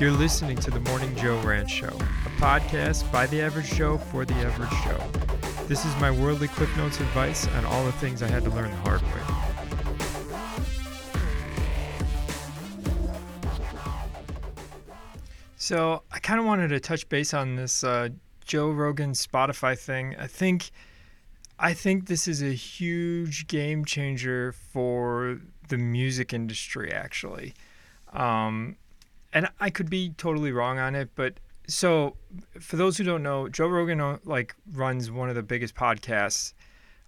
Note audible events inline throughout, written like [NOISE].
You're listening to The Morning Joe Ranch Show, a podcast by the average Joe for the average Joe. This is my worldly Cliff Notes advice on all the things I had to learn the hard way. So, I kind of wanted to touch base on this uh, Joe Rogan Spotify thing. I think I think this is a huge game changer for the music industry, actually. Um, and I could be totally wrong on it, but so for those who don't know, Joe Rogan uh, like runs one of the biggest podcasts.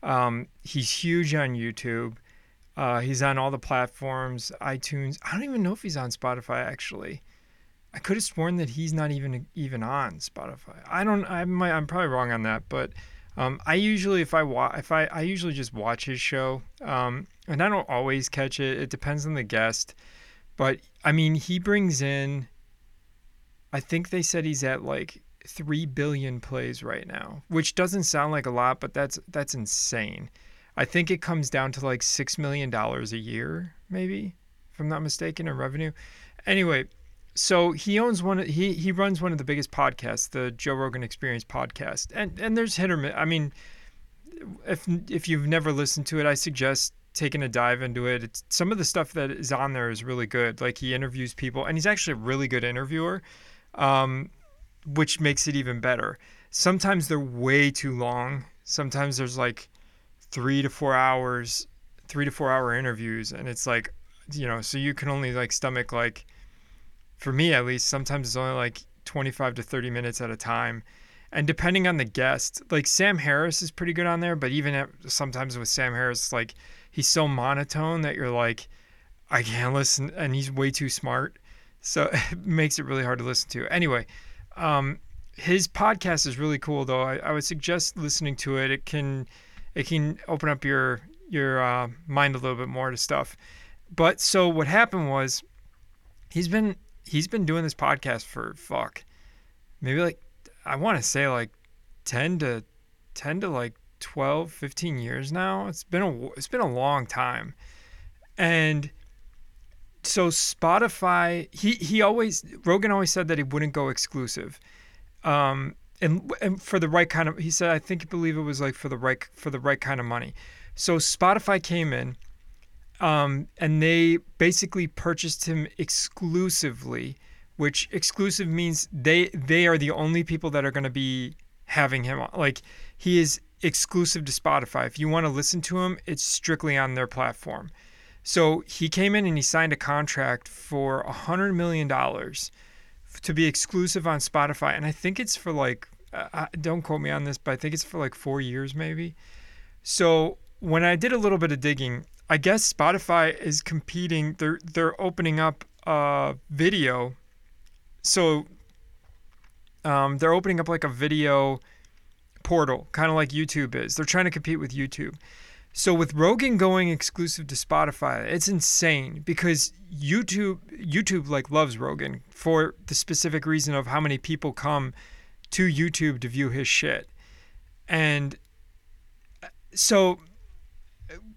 Um, he's huge on YouTube. Uh, he's on all the platforms, iTunes. I don't even know if he's on Spotify actually. I could have sworn that he's not even even on Spotify. I don't. I might. I'm probably wrong on that, but um, I usually, if I watch, if I, I usually just watch his show, um, and I don't always catch it. It depends on the guest, but I mean, he brings in. I think they said he's at like three billion plays right now, which doesn't sound like a lot, but that's that's insane. I think it comes down to like six million dollars a year, maybe, if I'm not mistaken, in revenue. Anyway, so he owns one. He he runs one of the biggest podcasts, the Joe Rogan Experience podcast, and and there's hit or miss. I mean, if if you've never listened to it, I suggest taking a dive into it. It's some of the stuff that is on there is really good. Like he interviews people, and he's actually a really good interviewer, um, which makes it even better. Sometimes they're way too long. Sometimes there's like three to four hours, three to four hour interviews, and it's like, you know, so you can only like stomach like for me at least, sometimes it's only like 25 to 30 minutes at a time. And depending on the guest, like Sam Harris is pretty good on there, but even at, sometimes with Sam Harris, like he's so monotone that you're like, I can't listen, and he's way too smart. So [LAUGHS] it makes it really hard to listen to. Anyway, um, his podcast is really cool though. I, I, would suggest listening to it. It can it can open up your your uh, mind a little bit more to stuff. But so what happened was he's been he's been doing this podcast for fuck maybe like I want to say like 10 to 10 to like 12 15 years now. It's been a it's been a long time. And so Spotify he he always Rogan always said that he wouldn't go exclusive. Um and and for the right kind of he said I think I believe it was like for the right for the right kind of money. So Spotify came in um, and they basically purchased him exclusively, which exclusive means they they are the only people that are going to be having him. Like he is exclusive to Spotify. If you want to listen to him, it's strictly on their platform. So he came in and he signed a contract for a hundred million dollars to be exclusive on Spotify, and I think it's for like uh, don't quote me on this, but I think it's for like four years maybe. So when I did a little bit of digging, I guess Spotify is competing. They're they're opening up a video, so um, they're opening up like a video portal, kind of like YouTube is. They're trying to compete with YouTube. So with Rogan going exclusive to Spotify, it's insane because YouTube YouTube like loves Rogan for the specific reason of how many people come to YouTube to view his shit. And uh, so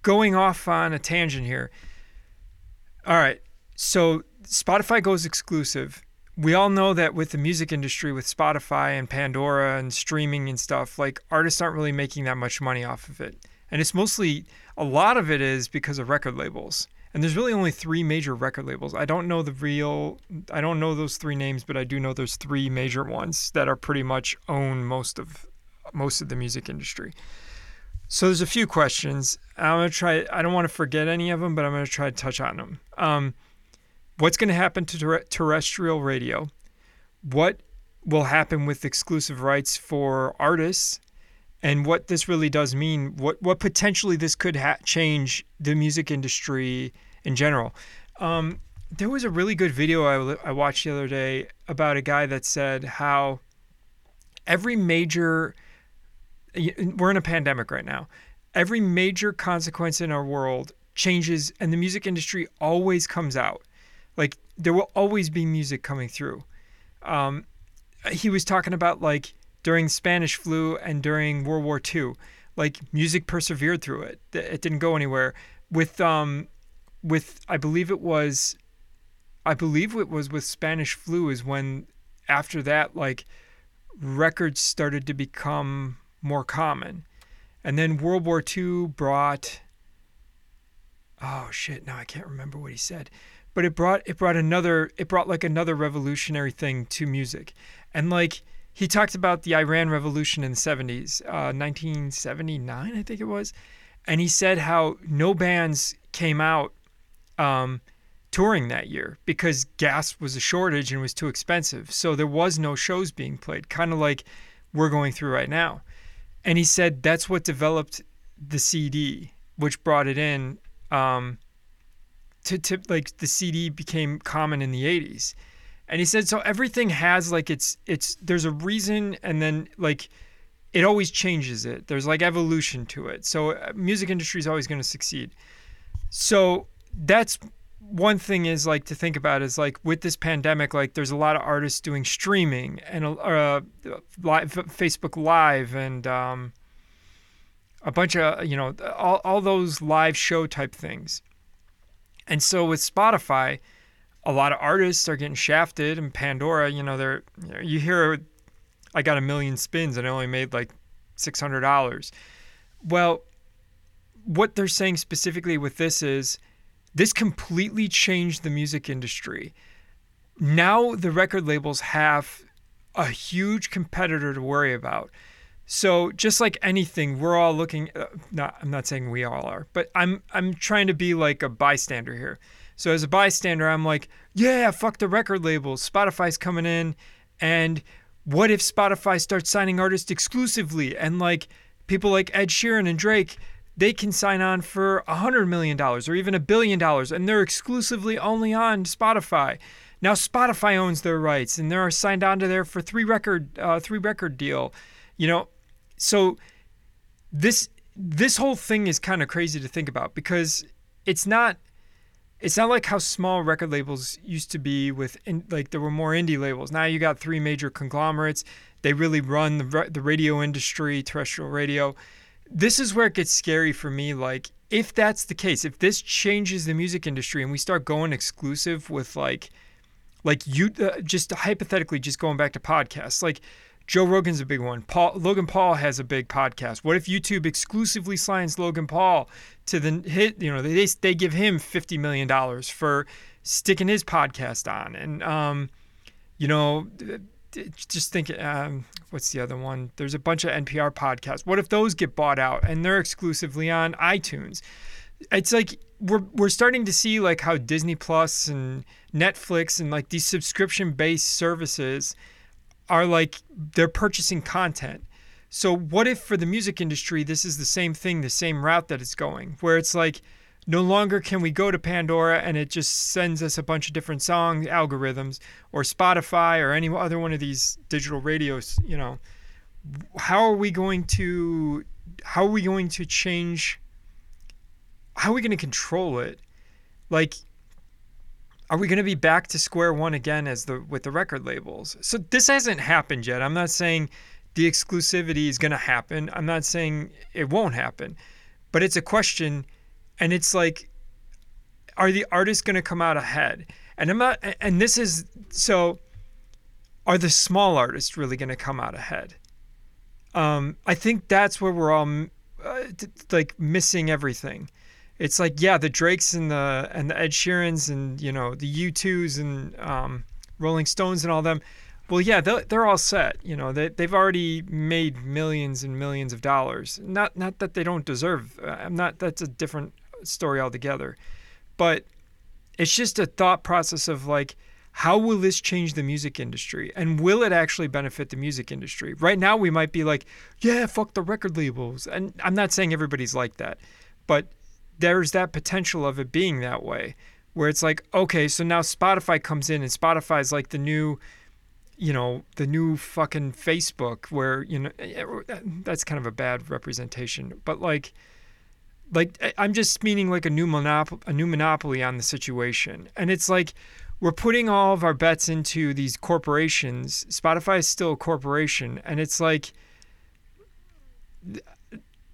going off on a tangent here. All right. So Spotify goes exclusive. We all know that with the music industry, with Spotify and Pandora and streaming and stuff, like artists aren't really making that much money off of it. And it's mostly, a lot of it is because of record labels. And there's really only three major record labels. I don't know the real, I don't know those three names, but I do know there's three major ones that are pretty much own most of most of the music industry. So there's a few questions. I'm gonna try. I don't want to forget any of them, but I'm gonna try to touch on them. Um, what's gonna happen to ter- terrestrial radio? What will happen with exclusive rights for artists? And what this really does mean? What what potentially this could ha- change the music industry in general? Um, there was a really good video I, I watched the other day about a guy that said how every major we're in a pandemic right now. Every major consequence in our world changes, and the music industry always comes out. Like there will always be music coming through. Um, he was talking about like during Spanish flu and during World War II, like music persevered through it. It didn't go anywhere. With um, with I believe it was I believe it was with Spanish flu is when after that like records started to become more common. And then World War II brought oh shit, now I can't remember what he said. But it brought it brought another it brought like another revolutionary thing to music. And like he talked about the Iran Revolution in the 70s, uh, 1979, I think it was. And he said how no bands came out um, touring that year because gas was a shortage and was too expensive. So there was no shows being played, kind of like we're going through right now. And he said that's what developed the CD, which brought it in um, to, tip like the CD became common in the 80s. And he said so everything has like it's it's there's a reason and then like it always changes it. There's like evolution to it. So uh, music industry is always going to succeed. So that's one thing is like to think about is like with this pandemic like there's a lot of artists doing streaming and uh, live Facebook live and um, a bunch of you know all, all those live show type things and so with Spotify a lot of artists are getting shafted and Pandora you know they're you hear I got a million spins and I only made like $600 well what they're saying specifically with this is this completely changed the music industry. Now the record labels have a huge competitor to worry about. So just like anything, we're all looking. Uh, not, I'm not saying we all are, but I'm I'm trying to be like a bystander here. So as a bystander, I'm like, yeah, fuck the record labels. Spotify's coming in, and what if Spotify starts signing artists exclusively and like people like Ed Sheeran and Drake? they can sign on for a $100 million or even a billion dollars, and they're exclusively only on Spotify. Now Spotify owns their rights, and they're signed onto there for three record uh, three record deal. You know, so this this whole thing is kind of crazy to think about because it's not it's not like how small record labels used to be with in, like there were more indie labels. Now you got three major conglomerates. They really run the the radio industry, terrestrial radio this is where it gets scary for me. Like, if that's the case, if this changes the music industry and we start going exclusive with like, like you uh, just hypothetically just going back to podcasts, like Joe Rogan's a big one. Paul Logan Paul has a big podcast. What if YouTube exclusively signs Logan Paul to the hit? You know, they they give him fifty million dollars for sticking his podcast on, and um, you know, just think, um, what's the other one? There's a bunch of NPR podcasts. What if those get bought out and they're exclusively on iTunes? It's like we're we're starting to see like how Disney Plus and Netflix and like these subscription based services are like they're purchasing content. So what if for the music industry this is the same thing, the same route that it's going, where it's like no longer can we go to Pandora and it just sends us a bunch of different song algorithms or Spotify or any other one of these digital radios, you know. How are we going to how are we going to change how are we going to control it? Like are we going to be back to square one again as the with the record labels? So this hasn't happened yet. I'm not saying the exclusivity is going to happen. I'm not saying it won't happen. But it's a question and it's like are the artists going to come out ahead and i'm not and this is so are the small artists really going to come out ahead um, i think that's where we're all uh, like missing everything it's like yeah the drakes and the and the ed sheerans and you know the u2s and um, rolling stones and all them well yeah they're, they're all set you know they, they've already made millions and millions of dollars not not that they don't deserve uh, i'm not that's a different story altogether. But it's just a thought process of like, how will this change the music industry? And will it actually benefit the music industry? Right now, we might be like, yeah, fuck the record labels. And I'm not saying everybody's like that, but there's that potential of it being that way, where it's like, okay, so now Spotify comes in and Spotify's like the new, you know, the new fucking Facebook, where, you know, eh, eh, that's kind of a bad representation, but like, like I'm just meaning like a new monopoly, a new monopoly on the situation. And it's like we're putting all of our bets into these corporations. Spotify is still a corporation, and it's like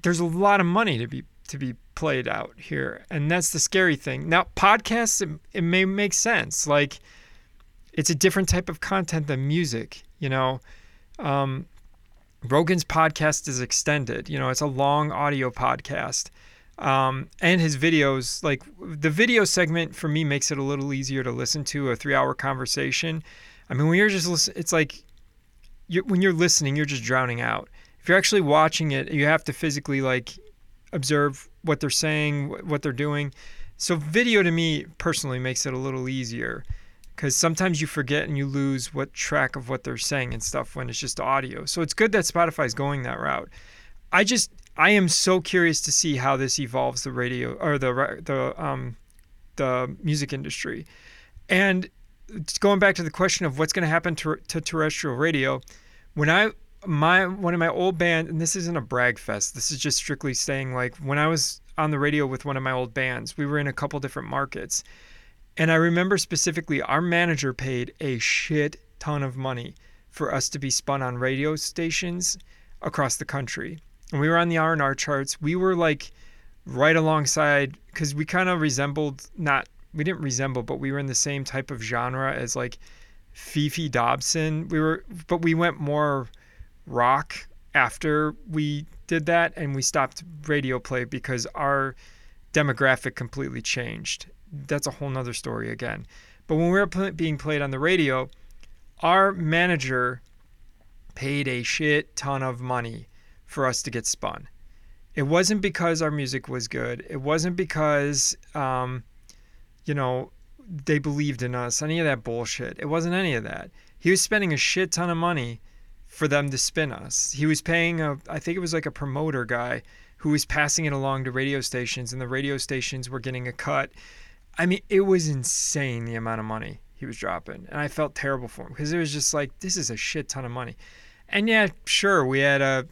there's a lot of money to be to be played out here, and that's the scary thing. Now, podcasts it, it may make sense. Like, it's a different type of content than music. You know, um, Rogan's podcast is extended. You know, it's a long audio podcast. Um, and his videos, like the video segment for me makes it a little easier to listen to a three hour conversation. I mean, when you're just listening, it's like you're, when you're listening, you're just drowning out. If you're actually watching it, you have to physically like observe what they're saying, what they're doing. So video to me personally makes it a little easier because sometimes you forget and you lose what track of what they're saying and stuff when it's just audio. So it's good that Spotify's going that route. I just I am so curious to see how this evolves the radio or the the um the music industry. And going back to the question of what's going to happen to, to terrestrial radio, when I my one of my old band and this isn't a brag fest. This is just strictly saying like when I was on the radio with one of my old bands, we were in a couple different markets and I remember specifically our manager paid a shit ton of money for us to be spun on radio stations across the country. And we were on the R&R charts. We were like right alongside cuz we kind of resembled not we didn't resemble, but we were in the same type of genre as like Fefe Dobson. We were but we went more rock after we did that and we stopped radio play because our demographic completely changed that's a whole nother story again. But when we were pl- being played on the radio, our manager paid a shit ton of money for us to get spun. It wasn't because our music was good. It wasn't because, um, you know, they believed in us, any of that bullshit. It wasn't any of that. He was spending a shit ton of money for them to spin us. He was paying a, I think it was like a promoter guy who was passing it along to radio stations, and the radio stations were getting a cut I mean, it was insane the amount of money he was dropping, and I felt terrible for him because it was just like this is a shit ton of money. And yeah, sure, we had a,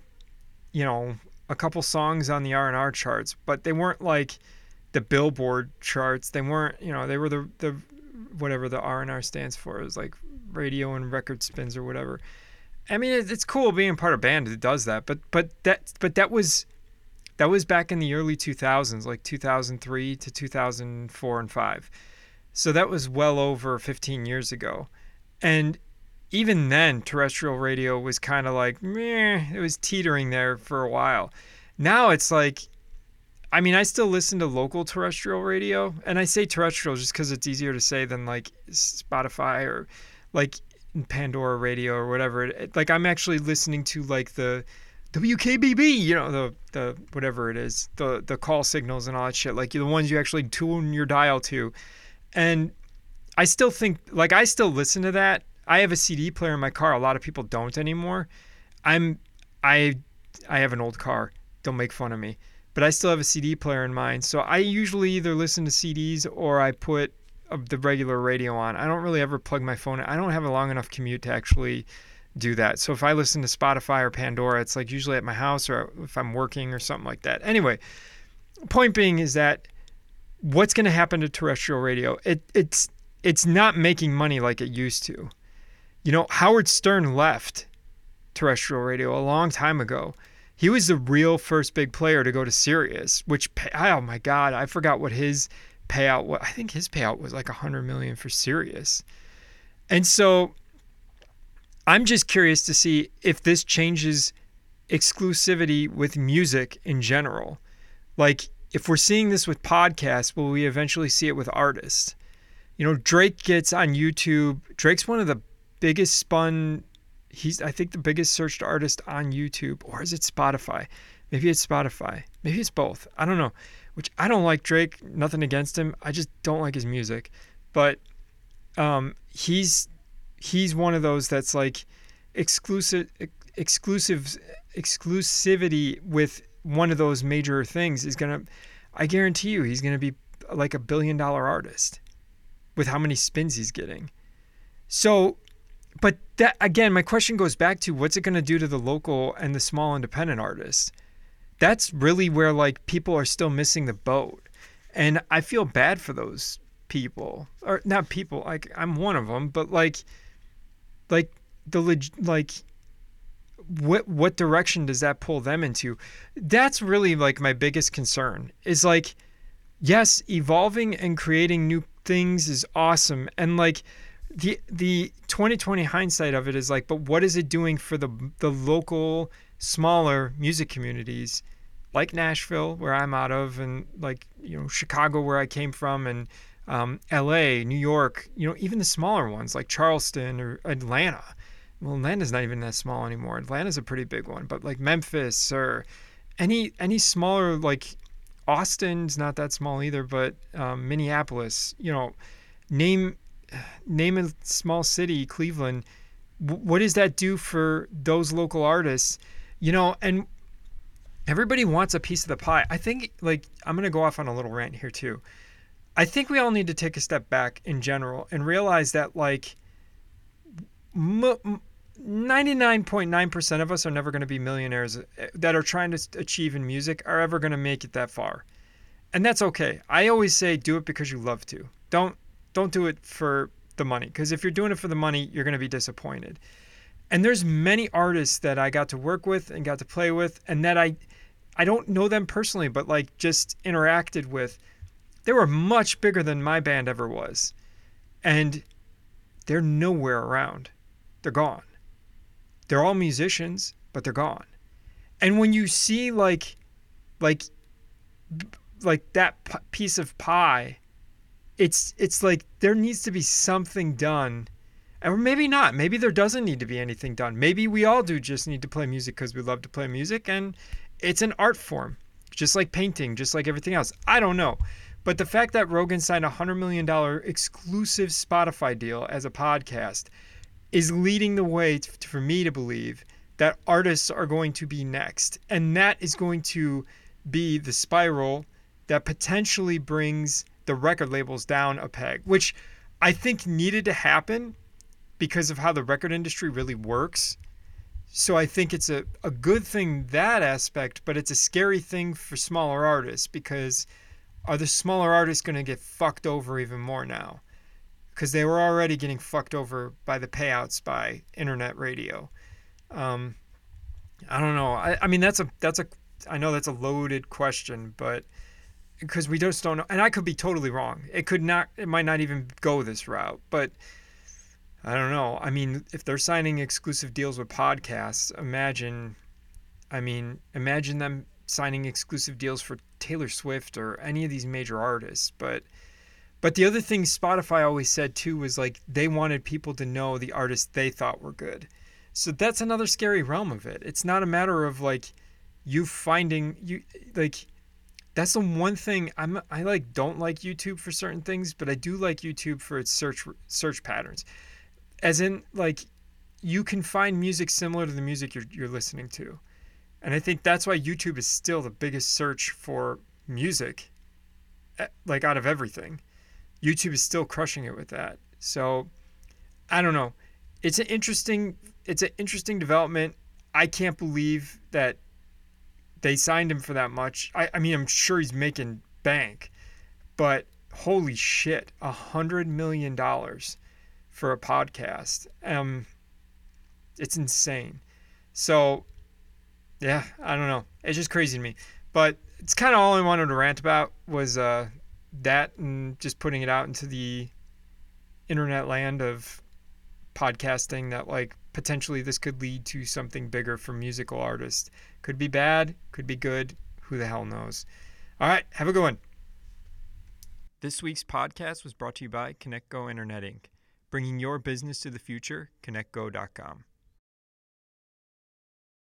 you know, a couple songs on the R and R charts, but they weren't like the Billboard charts. They weren't, you know, they were the the whatever the R and R stands for. It was like radio and record spins or whatever. I mean, it's cool being part of a band that does that, but but that but that was that was back in the early 2000s, like 2003 to 2004 and 5. So that was well over 15 years ago. And even then, terrestrial radio was kind of like, meh, it was teetering there for a while. Now it's like, I mean, I still listen to local terrestrial radio, and I say terrestrial just because it's easier to say than like Spotify or like Pandora radio or whatever. Like, I'm actually listening to like the WKBB, you know, the the whatever it is, the the call signals and all that shit, like the ones you actually tune your dial to. And I still think like I still listen to that. I have a CD player in my car. A lot of people don't anymore. I'm I I have an old car. Don't make fun of me. But I still have a CD player in mine. So I usually either listen to CDs or I put the regular radio on. I don't really ever plug my phone. In. I don't have a long enough commute to actually do that. So if I listen to Spotify or Pandora, it's like usually at my house or if I'm working or something like that. Anyway, point being is that what's going to happen to terrestrial radio? It it's it's not making money like it used to. You know, Howard Stern left terrestrial radio a long time ago. He was the real first big player to go to Sirius, which oh my god, I forgot what his payout what I think his payout was like a 100 million for Sirius. And so I'm just curious to see if this changes exclusivity with music in general. Like, if we're seeing this with podcasts, will we eventually see it with artists? You know, Drake gets on YouTube. Drake's one of the biggest spun, he's, I think, the biggest searched artist on YouTube, or is it Spotify? Maybe it's Spotify. Maybe it's both. I don't know. Which I don't like Drake. Nothing against him. I just don't like his music. But um, he's he's one of those that's like exclusive exclusive exclusivity with one of those major things is going to I guarantee you he's going to be like a billion dollar artist with how many spins he's getting. So but that again my question goes back to what's it going to do to the local and the small independent artists? That's really where like people are still missing the boat. And I feel bad for those people or not people like I'm one of them, but like like the leg- like what what direction does that pull them into? That's really like my biggest concern. Is like yes, evolving and creating new things is awesome and like the the 2020 hindsight of it is like but what is it doing for the the local smaller music communities like Nashville where I'm out of and like you know Chicago where I came from and um, LA, New York, you know, even the smaller ones like Charleston or Atlanta. Well, Atlanta's not even that small anymore. Atlanta's a pretty big one, but like Memphis or any any smaller like Austin's not that small either, but um, Minneapolis, you know, name name a small city, Cleveland. W- what does that do for those local artists? You know, and everybody wants a piece of the pie. I think like I'm going to go off on a little rant here too. I think we all need to take a step back in general and realize that like 99.9% of us are never going to be millionaires eh, that are trying to achieve in music are ever going to make it that far. And that's okay. I always say do it because you love to. Don't don't do it for the money because if you're doing it for the money, you're going to be disappointed. And there's many artists that I got to work with and got to play with and that I I don't know them personally, but like just interacted with. They were much bigger than my band ever was. And they're nowhere around. They're gone. They're all musicians, but they're gone. And when you see like like like that piece of pie, it's it's like there needs to be something done. Or maybe not. Maybe there doesn't need to be anything done. Maybe we all do just need to play music because we love to play music and it's an art form, just like painting, just like everything else. I don't know. But the fact that Rogan signed a $100 million exclusive Spotify deal as a podcast is leading the way for me to believe that artists are going to be next. And that is going to be the spiral that potentially brings the record labels down a peg, which I think needed to happen because of how the record industry really works. So I think it's a, a good thing that aspect, but it's a scary thing for smaller artists because are the smaller artists going to get fucked over even more now? Because they were already getting fucked over by the payouts by internet radio. Um, I don't know. I, I mean that's a that's a I know that's a loaded question, but because we just don't know, and I could be totally wrong. It could not. It might not even go this route, but I don't know. I mean, if they're signing exclusive deals with podcasts, imagine. I mean, imagine them signing exclusive deals for Taylor Swift or any of these major artists. But, but the other thing Spotify always said too was like they wanted people to know the artists they thought were good. So that's another scary realm of it. It's not a matter of like you finding you like that's the one thing I'm I like don't like YouTube for certain things, but I do like YouTube for its search search patterns. As in like you can find music similar to the music you're you're listening to. And I think that's why YouTube is still the biggest search for music eh, like out of everything. YouTube is still crushing it with that. So I don't know. It's an interesting it's an interesting development. I can't believe that they signed him for that much. I, I mean, I'm sure he's making bank, but holy shit, a hundred million dollars for a podcast. Um, it's insane. So, yeah, I don't know. It's just crazy to me. But it's kind of all I wanted to rant about was uh, that and just putting it out into the internet land of podcasting that like potentially this could lead to something bigger for musical artists. Could be bad, could be good. Who the hell knows? All right, have a good one. This week's podcast was brought to you by ConnectGo Internet Inc., bringing your business to the future, connectgo.com.